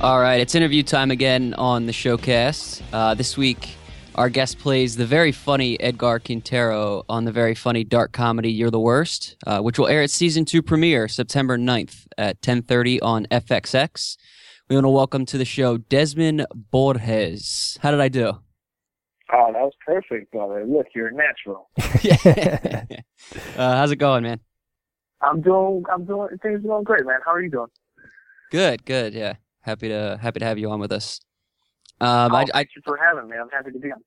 All right, it's interview time again on the showcast. Uh, this week, our guest plays the very funny Edgar Quintero on the very funny dark comedy "You're the Worst," uh, which will air its season two premiere September 9th at 10:30 on FXX. We want to welcome to the show Desmin Borges. How did I do? Oh, that was perfect, brother. Look, you're a natural. uh, how's it going, man? I'm doing. I'm doing. Things are going great, man. How are you doing? Good, good. Yeah, happy to happy to have you on with us. Um, oh, I, I, thank you for having me. I'm happy to be on.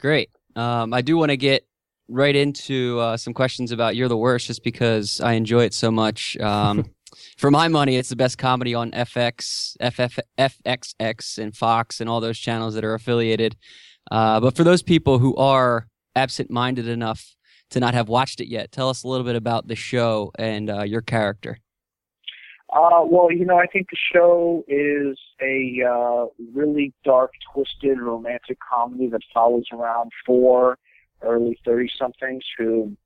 great. Um, I do want to get right into uh, some questions about "You're the Worst," just because I enjoy it so much. Um, for my money, it's the best comedy on FX, FF, FXX, and Fox, and all those channels that are affiliated. Uh, but for those people who are absent-minded enough to not have watched it yet, tell us a little bit about the show and uh, your character. Uh, well, you know, I think the show is a uh, really dark, twisted, romantic comedy that follows around four early 30 somethings who,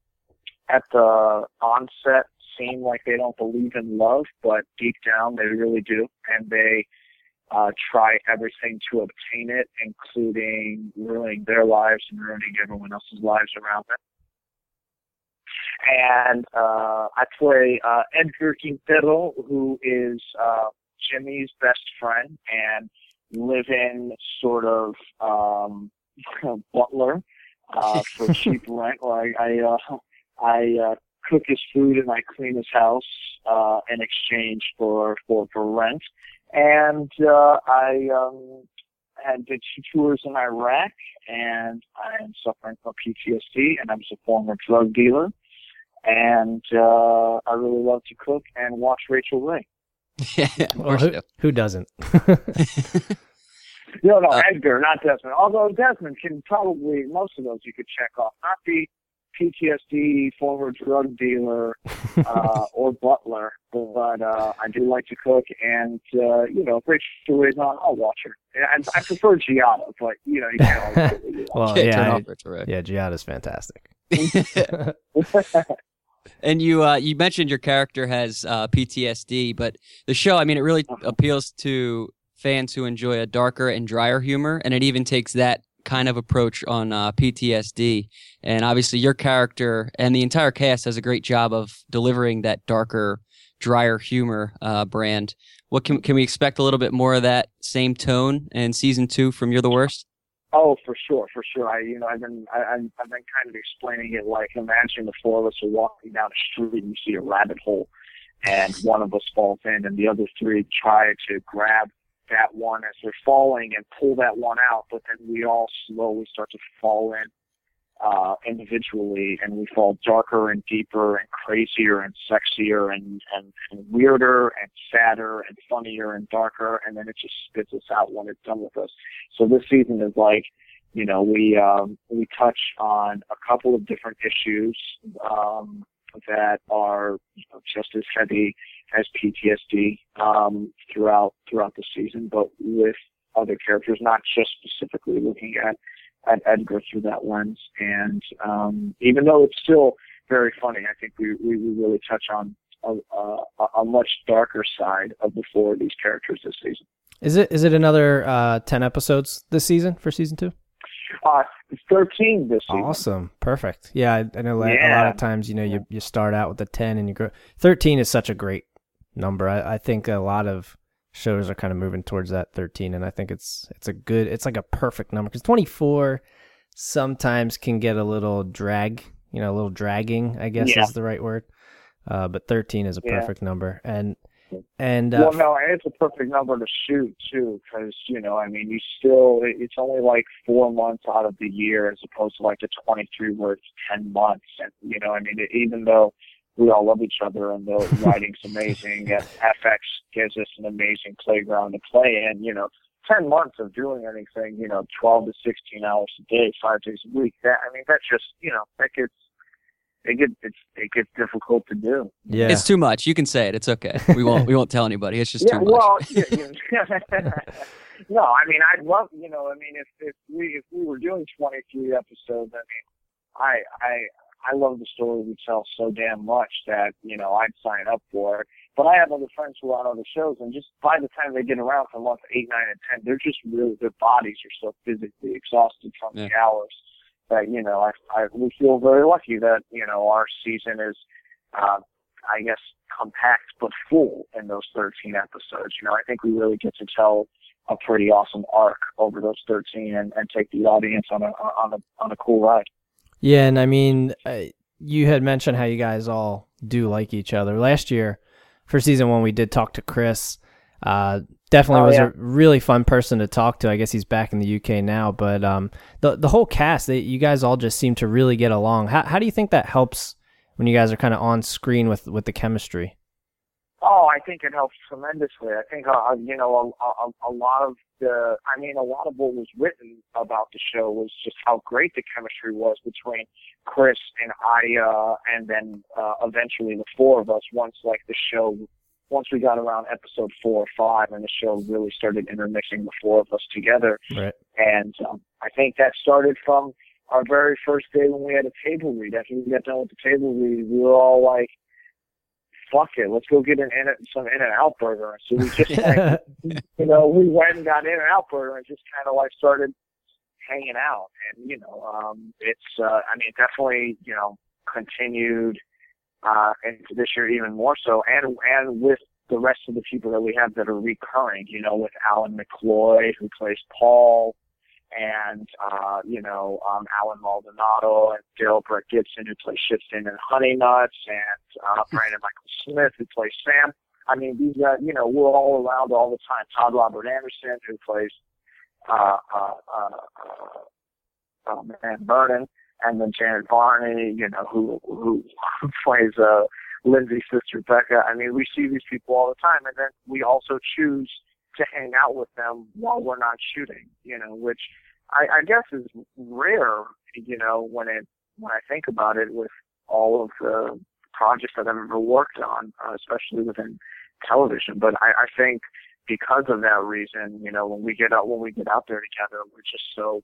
at the onset, seem like they don't believe in love, but deep down they really do. And they uh, try everything to obtain it, including ruining their lives and ruining everyone else's lives around them. And uh, I play uh, Edgar Quintero, who is uh, Jimmy's best friend and live-in sort of um, butler uh, for cheap rent. Like I, uh, I uh, cook his food and I clean his house uh, in exchange for for for rent. And uh, I um, had did two tours in Iraq, and I am suffering from PTSD, and I'm a former drug dealer. And uh, I really love to cook and watch Rachael Ray. yeah, Well, who, who doesn't? No, no, Uh, Edgar, not Desmin. Although Desmin can probably most of those you could check off. Not the PTSD, former drug dealer, uh, or butler, but uh, I do like to cook, and uh, you know, if Rachael Ray's on, I'll watch her. And I prefer Giada, but you know, you can't always really watch. well, Can't yeah, turn I- off Rachael Ray. yeah, Giada's fantastic. And you uh, you mentioned your character has uh, PTSD, but the show, I mean, it really Uh-huh. appeals to fans who enjoy a darker and drier humor, and it even takes that kind of approach on uh, PTSD. And obviously, your character and the entire cast does a great job of delivering that darker, drier humor uh, brand. What can can we expect a little bit more of that same tone in season two from You're the Worst? Oh, for sure, for sure. I, you know, I've been, I, I've been kind of explaining it like imagine the four of us are walking down a street and you see a rabbit hole, and one of us falls in, and the other three try to grab that one as they're falling and pull that one out, but then we all slowly start to fall in uh, individually, and we fall darker and deeper and crazier and sexier and, and, and weirder and sadder and funnier and darker, and then it just spits us out when it's done with us. So this season is like, you know, we um, we touch on a couple of different issues um, that are you know, just as heavy as PTSD um, throughout throughout the season, but with other characters, not just specifically looking at at Edgar through that lens. And um, even though it's still very funny, I think we we, we really touch on a, a, a much darker side of the four of these characters this season. Is it is it another uh, ten episodes this season for season two? Uh, 13 this season. Awesome, perfect. Yeah, I, I know like, a lot of times you know you you start out with the ten and you grow. Thirteen is such a great number. I, I think a lot of shows are kind of moving towards that thirteen, and I think it's it's a good it's like a perfect number because twenty four sometimes can get a little drag, you know, a little dragging. I guess Yeah. is the right word. Uh, but thirteen is a Yeah. perfect number, and and uh, Well, no, it's a perfect number to shoot too, because you know, I mean, you still it's only like four months out of the year as opposed to like the 23 where it's 10 months, and you know, I mean, even though we all love each other and the writing's amazing, and FX gives us an amazing playground to play in, you know. 10 months of doing anything, you know, 12 to 16 hours a day, five days a week. That, I mean, that just, you know, that gets, it gets, it's, it gets difficult to do. yeah, It's too much. You can say it. It's okay. We won't. we won't tell anybody. It's just yeah, too much. well, yeah, yeah. no, I mean, I'd love, you know, I mean, if if we if we were doing 23 episodes, I mean, I I I love the story we tell so damn much that you know I'd sign up for it. But I have other friends who are on other shows, and just by the time they get around for month eight, nine, and ten, they're just really their bodies are so physically exhausted from Yeah. the hours that you know I, I we feel very lucky that you know our season is, uh, I guess, compact but full in those 13 episodes. You know, I think we really get to tell a pretty awesome arc over those 13 and, and take the audience on a on a on a cool ride. Yeah, and I mean, uh, you had mentioned how you guys all do like each other. Last year, for season one, we did talk to Chris. Uh, definitely Oh, was yeah. a really fun person to talk to. I guess he's back in the UK now, but um, the the whole cast, they, you guys all just seem to really get along. How how do you think that helps when you guys are kind of on screen with with the chemistry? I think it helps tremendously. I think, uh, you know, a, a, a lot of the, I mean, a lot of what was written about the show was just how great the chemistry was between Chris and Aya, and then uh, eventually the four of us. Once like the show, once we got around episode four or five, and the show really started intermixing the four of us together. Right. And um, I think that started from our very first day when we had a table read. After we got done with the table read, we were all like, "Fuck it, let's go get an in some In and Out burger." So we just, like, you know, we went and got In and Out burger and just kind of like started hanging out. And you know, um, it's, uh, I mean, definitely, you know, continued uh, into this year even more so, and and with the rest of the people that we have that are recurring. You know, with Allan McLeod who plays Paul and uh, you know um, Allen Maldonado and Darrell Britt-Gibson who plays Shitstain and Honey Nuts and uh, Brandon Mychal Smith who plays Sam. I mean, these uh, you know we're all around all the time. Todd Robert Anderson who plays uh, uh, uh, uh, uh, man Vernon, and then Janet Varney, you know who who, who plays uh, Lindsay's sister Becca. I mean, we see these people all the time, and then we also choose to hang out with them while we're not shooting, you know, which I, I guess is rare, you know, when it when I think about it with all of the projects that I've ever worked on, uh, especially within television. But I, I think because of that reason, you know, when we get out when we get out there together, we're just so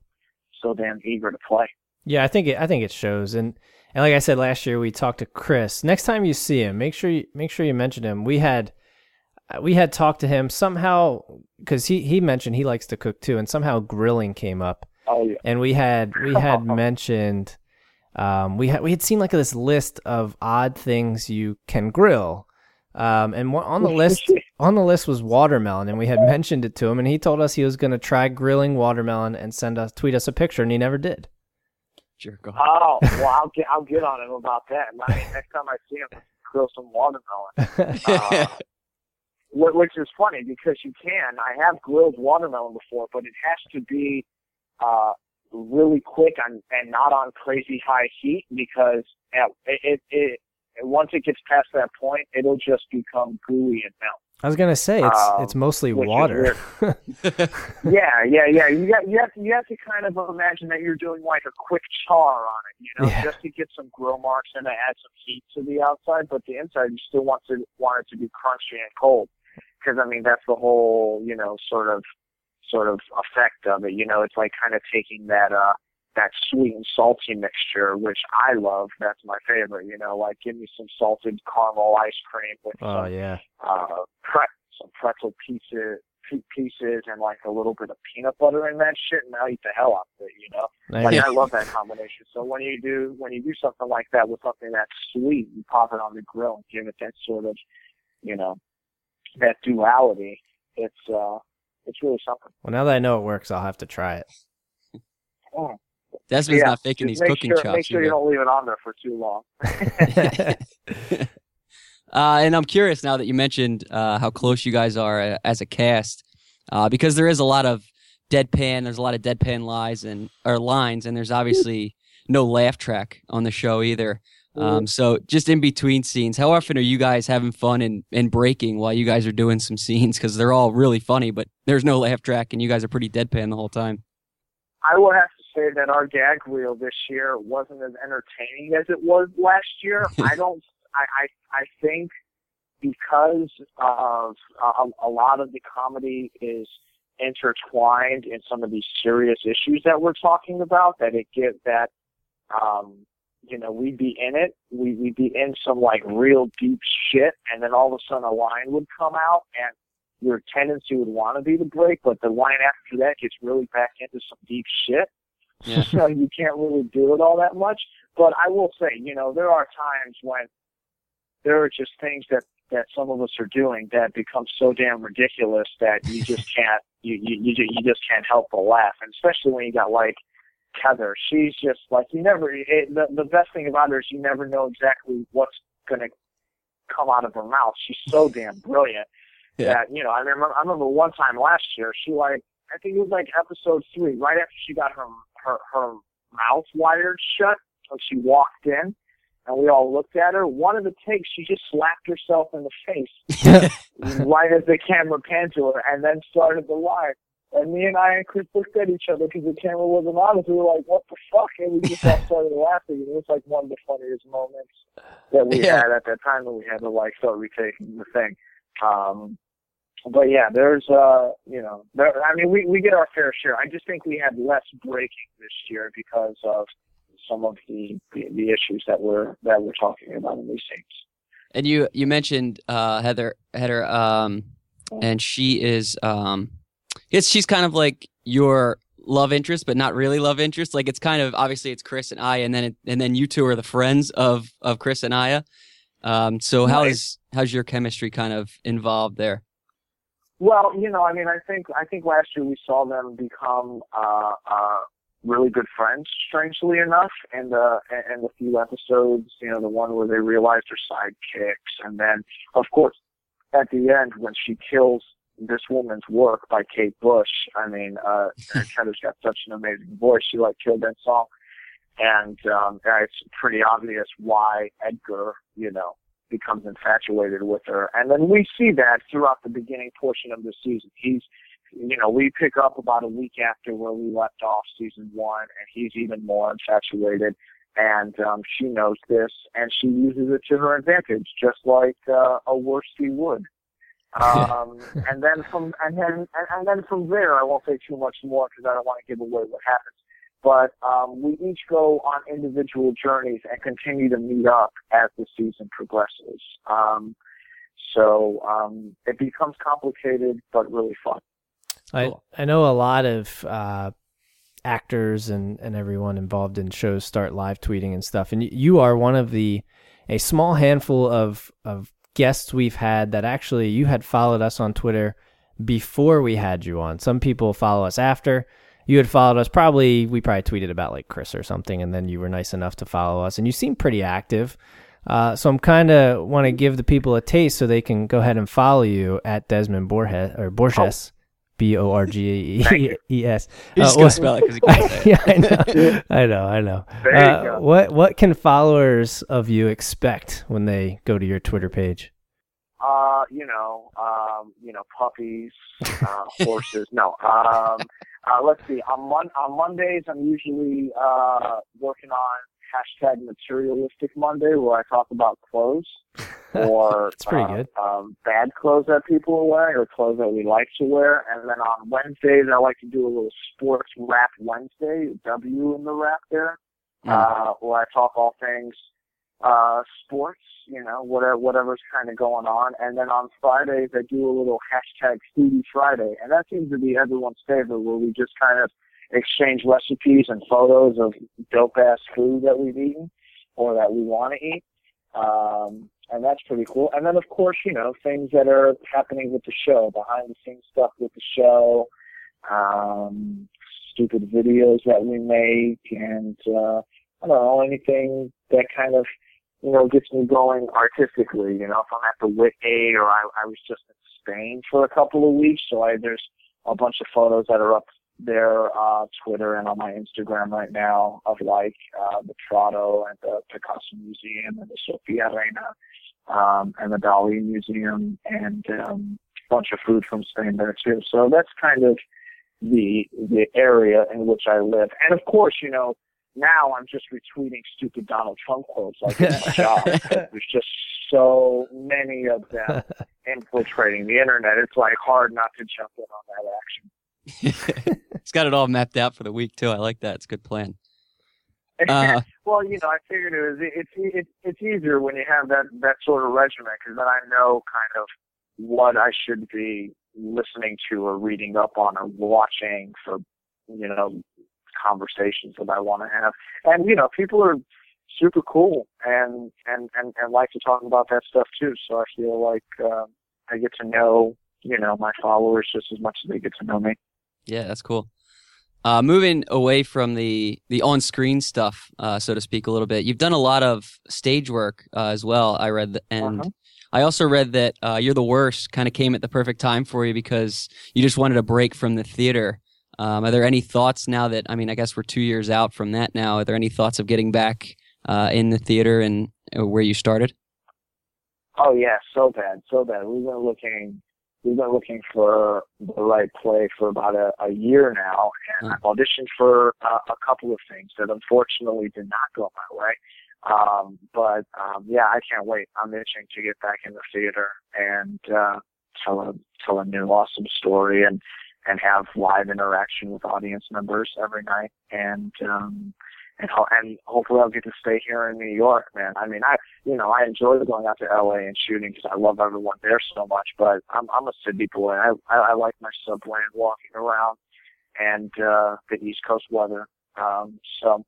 so damn eager to play. Yeah, I think it, I think it shows, and and like I said last year, we talked to Chris. Next time you see him, make sure you make sure you mention him. We had we had talked to him somehow because he he mentioned he likes to cook too, and somehow grilling came up, Oh yeah. and we had we had mentioned um, we had we had seen like this list of odd things you can grill, um, and one, on the list on the list was watermelon, and we had mentioned it to him, and he told us he was going to try grilling watermelon and send us tweet us a picture, and he never did. Jerk off. Oh well, I'll get I'll get on him about that. I mean, next time I see him, grill some watermelon. Uh, Wh- which is funny because you can. I have grilled watermelon before, but it has to be uh, really quick on, and not on crazy high heat because it, it, it once it gets past that point, it'll just become gooey and melt. I was gonna say it's Um, it's mostly water. Yeah, yeah, yeah. You got you have to you have to kind of imagine that you're doing like a quick char on it, you know, Yeah. just to get some grill marks and to add some heat to the outside, but the inside you still want to want it to be crunchy and cold, because I mean that's the whole you know sort of sort of effect of it. You know, it's like kind of taking that uh that sweet and salty mixture, which I love. That's my favorite. You know, like give me some salted caramel ice cream with oh some yeah, uh, pre- some pretzel pieces, pieces, and like a little bit of peanut butter in that shit, and I'll eat the hell out of it. You know, like. I love that combination. So when you do when you do something like that with something that's sweet, you pop it on the grill and give it that sort of, you know, that duality. It's uh, it's really something. Well, now that I know it works, I'll have to try it. Desmin's Yeah, not faking these make cooking sure, chops. Make sure you don't leave it on there for too long. Uh, and I'm curious now that you mentioned uh, how close you guys are uh, as a cast, uh, because there is a lot of deadpan. There's a lot of deadpan lies and or lines, and there's obviously no laugh track on the show either. Um, so just in between scenes, how often are you guys having fun and, and breaking while you guys are doing some scenes? Because they're all really funny, but there's no laugh track, and you guys are pretty deadpan the whole time. I will have to say that our gag reel this year wasn't as entertaining as it was last year. I don't. I I, I think because of uh, a lot of the comedy is intertwined in some of these serious issues that we're talking about, that it get that um, you know, we'd be in it, we, we'd be in some like real deep shit, and then all of a sudden a line would come out, and your tendency would want to be the break, but the line after that gets really back into some deep shit. Yeah. so you can't really do it all that much. But I will say, you know, there are times when there are just things that that some of us are doing that become so damn ridiculous that you just can't you you you, you just can't help but laugh, and especially when you got like Heather. She's just like you never. It, the the best thing about her is you never know exactly what's gonna come out of her mouth. She's so damn brilliant yeah. that you know. I remember I remember one time last year she like I think it was like episode three, right after she got her her her mouth wired shut, when she walked in and we all looked at her. One of the takes, she just slapped herself in the face right as the camera panned to her, and then started the live. And me and I and Chris looked at each other because the camera wasn't on us. We were like, "What the fuck?" And we just all started laughing. It was like one of the funniest moments that we yeah. had at that time, when we had to like start retaking the thing. Um, but yeah, there's uh, you know, there, I mean, we we get our fair share. I just think we had less breaking this year because of some of the, the, the issues that we're that we're talking about in these scenes. And you you mentioned uh, Heather Heather, um, and she is um, it's she's kind of like your love interest, but not really love interest. Like it's kind of obviously it's Chris and Aya, and then it, and then you two are the friends of of Chris and Aya. Um, so how is how's your chemistry kind of involved there? Well, you know, I mean, I think I think last year we saw them become uh, uh, really good friends, strangely enough. And uh, and the few episodes, you know, the one where they realized her sidekicks, and then of course at the end when she kills this woman's work by Kate Bush. I mean, uh, Heather's got such an amazing voice. She like killed that song, and um, it's pretty obvious why Edgar, you know, becomes infatuated with her. And then we see that throughout the beginning portion of the season. He's you know, we pick up about a week after where we left off season one, and he's even more infatuated. And um, she knows this, and she uses it to her advantage, just like uh, a worsty would. Um, and then from and then and, then from there, I won't say too much more because I don't want to give away what happens. But um, we each go on individual journeys and continue to meet up as the season progresses. Um, so um, it becomes complicated, but really fun. Cool. I I know a lot of uh, actors and and everyone involved in shows start live tweeting and stuff, and you are one of the a small handful of of guests we've had that actually you had followed us on Twitter before we had you on. Some people follow us after. You had followed us probably we probably tweeted about like Chris or something and then you were nice enough to follow us and you seem pretty active. Uh, so I'm kind of want to give the people a taste so they can go ahead and follow you at Desmin Borges or Borges. B O R G E E S. You just uh, gonna spell it because he can't say it. yeah, I know. I know. I know. Uh, what What can followers of you expect when they go to your Twitter page? Uh, you know, um, you know, puppies, uh, horses. no. Um, uh, let's see. On Mon- on Mondays, I'm usually uh working on hashtag materialistic Monday where I talk about clothes or it's pretty uh, good. Um, bad clothes that people are wearing or clothes that we like to wear. And then on Wednesdays, I like to do a little sports rap Wednesday, W in the rap there, mm. uh, where I talk all things uh, sports, you know, whatever whatever's kind of going on. And then on Fridays, I do a little hashtag Foodie Friday, and that seems to be everyone's favorite, where we just kind of exchange recipes and photos of dope ass food that we've eaten or that we want to eat. Um, and that's pretty cool. And then, of course, you know, things that are happening with the show, behind the scenes stuff with the show, um, stupid videos that we make, and uh, I don't know anything that kind of you know gets me going artistically. You know, if I'm at the Wit Whitney or I, I was just in Spain for a couple of weeks, so I, there's a bunch of photos that are up their uh, Twitter and on my Instagram right now of like uh, the Prado and the Picasso Museum and the Sofia Reina um, and the Dali Museum and um, a bunch of food from Spain there too. So that's kind of the the area in which I live. And of course, you know, now I'm just retweeting stupid Donald Trump quotes like it's my job. There's just so many of them infiltrating the internet. It's like hard not to jump in on that action. He's got it all mapped out for the week too. I like that. It's a good plan. Uh, well, you know, I figured it was it's it's it's easier when you have that that sort of regimen because then I know kind of what I should be listening to or reading up on or watching for you know conversations that I want to have. And you know, people are super cool and and and and like to talk about that stuff too. So I feel like uh, I get to know you know my followers just as much as they get to know me. Yeah, that's cool. Uh, moving away from the the on screen stuff, uh, so to speak, a little bit. You've done a lot of stage work uh, as well. I read, and Uh-huh. I also read that uh, "You're the Worst" kind of came at the perfect time for you because you just wanted a break from the theater. Um, are there any thoughts now that I mean, I guess we're two years out from that now? Are there any thoughts of getting back uh, in the theater and uh, where you started? Oh yeah, so bad, so bad. We were looking, we've been looking for the right play for about a, a year now, and I've auditioned for uh, a couple of things that unfortunately did not go my way. Um, but um, yeah, I can't wait. I'm itching to get back in the theater and uh, tell a tell a new awesome story and and have live interaction with audience members every night and um, and ho- and hopefully I'll get to stay here in New York, man. I mean, I you know I enjoy going out to LA and shooting because I love everyone there so much. But I'm I'm a city boy. I I, I like my subway and walking around and uh, the East Coast weather. Um, so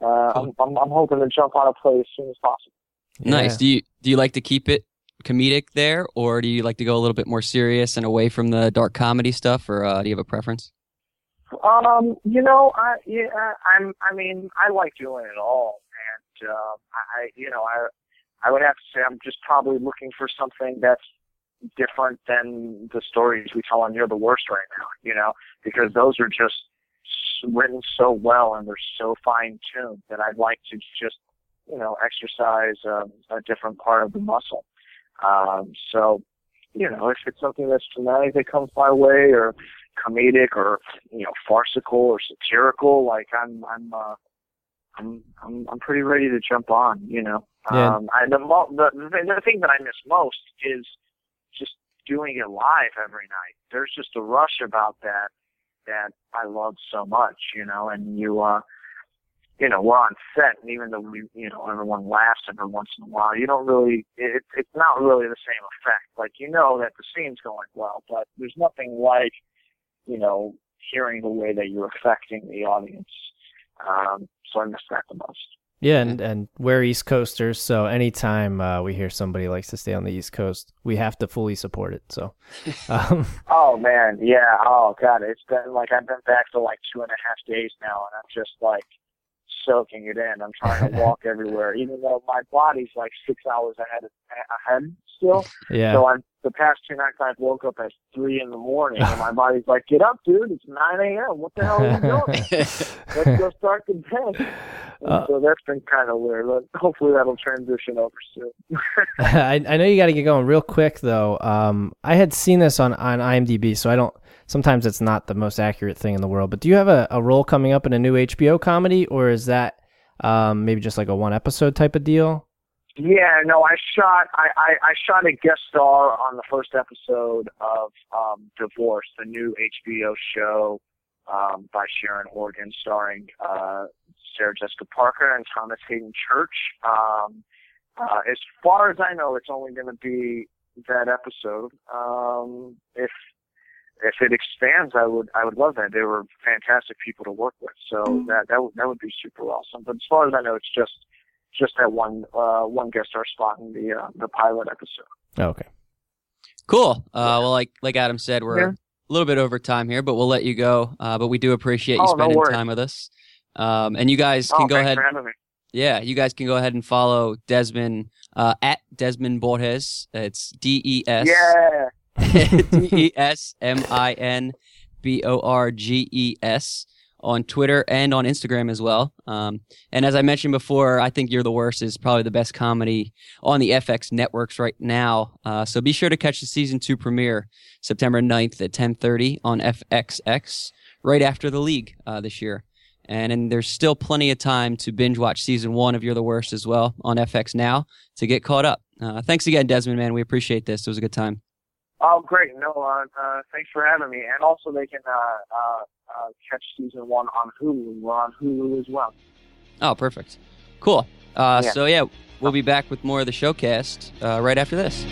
uh, I'm, I'm I'm hoping to jump on a plane as soon as possible. Nice. Yeah. Do you do you like to keep it comedic there, or do you like to go a little bit more serious and away from the dark comedy stuff, or uh, do you have a preference? Um, you know, I yeah, I'm. I mean, I like doing it all, and uh, I, you know, I, I would have to say I'm just probably looking for something that's different than the stories we tell on You're the Worst right now. You know, because those are just written so well and they're so fine tuned that I'd like to just, you know, exercise um, a different part of the muscle. Um, so, you know, if it's something that's dramatic that comes my way, or comedic or you know farcical or satirical like i'm i'm uh i'm i'm i'm pretty ready to jump on you know? Yeah. um i the, mo- the the thing that i miss most is just doing it live every night. There's just a rush about that that i love so much you know? And you uh you know we're on set and even though we you know everyone laughs every once in a while you don't really it, it's not really the same effect. Like you know that the scene's going well but there's nothing like you know, hearing the way that you're affecting the audience. Um, so I miss that the most. Yeah, and, and we're East Coasters, so anytime uh, we hear somebody likes to stay on the East Coast, we have to fully support it. So, um, Oh man, yeah. Oh god, it's been like I've been back for like two and a half days now, and I'm just like soaking it in. I'm trying to walk everywhere, even though my body's like six hours ahead of, ahead still. yeah, So I'm the past two nights I've woke up at three in the morning, and my body's like, "Get up, dude! It's nine a.m. What the hell are you doing? Let's go start the day." Uh, so that's been kind of weird, but hopefully that'll transition over soon. I, I know you got to get going real quick though. Um, I had seen this on, on IMDb, so I don't. Sometimes it's not the most accurate thing in the world. But do you have a, a role coming up in a new HBO comedy, or is that um, maybe just like a one episode type of deal? Yeah, no, I shot I, I, I shot a guest star on the first episode of um Divorce, the new HBO show um by Sharon Horgan starring uh Sarah Jessica Parker and Thomas Haden Church. Um uh as far as I know it's only gonna be that episode. Um if if it expands I would I would love that. They were fantastic people to work with. So that that would that would be super awesome. But as far as I know it's just just that one uh, one guest star spot in the uh, the pilot episode. Oh, okay. Cool. Uh, well, like like Adam said, we're Yeah. a little bit over time here, but we'll let you go. Uh, but we do appreciate you Oh, spending worries. time with us. Um, and you guys Oh, can go ahead. for me. Yeah, you guys can go ahead and follow Desmin uh, at Desmin Borges. It's D E S Yeah. D E S M I N B O R G E S on Twitter and on Instagram as well. Um, and as I mentioned before, I think You're the Worst is probably the best comedy on the FX networks right now. Uh, so be sure to catch the season two premiere September 9th at 10:30 on FXX, right after the league uh, this year. And, and there's still plenty of time to binge watch season one of You're the Worst as well on FX now to get caught up. Uh, thanks again, Desmin, man. We appreciate this. It was a good time. Oh, great. No, uh, uh, thanks for having me. And also, they can uh, uh, catch season one on Hulu. We're on Hulu as well. Oh, perfect. Cool. Uh, Yeah. So yeah, we'll be back with more of the showcast uh, right after this.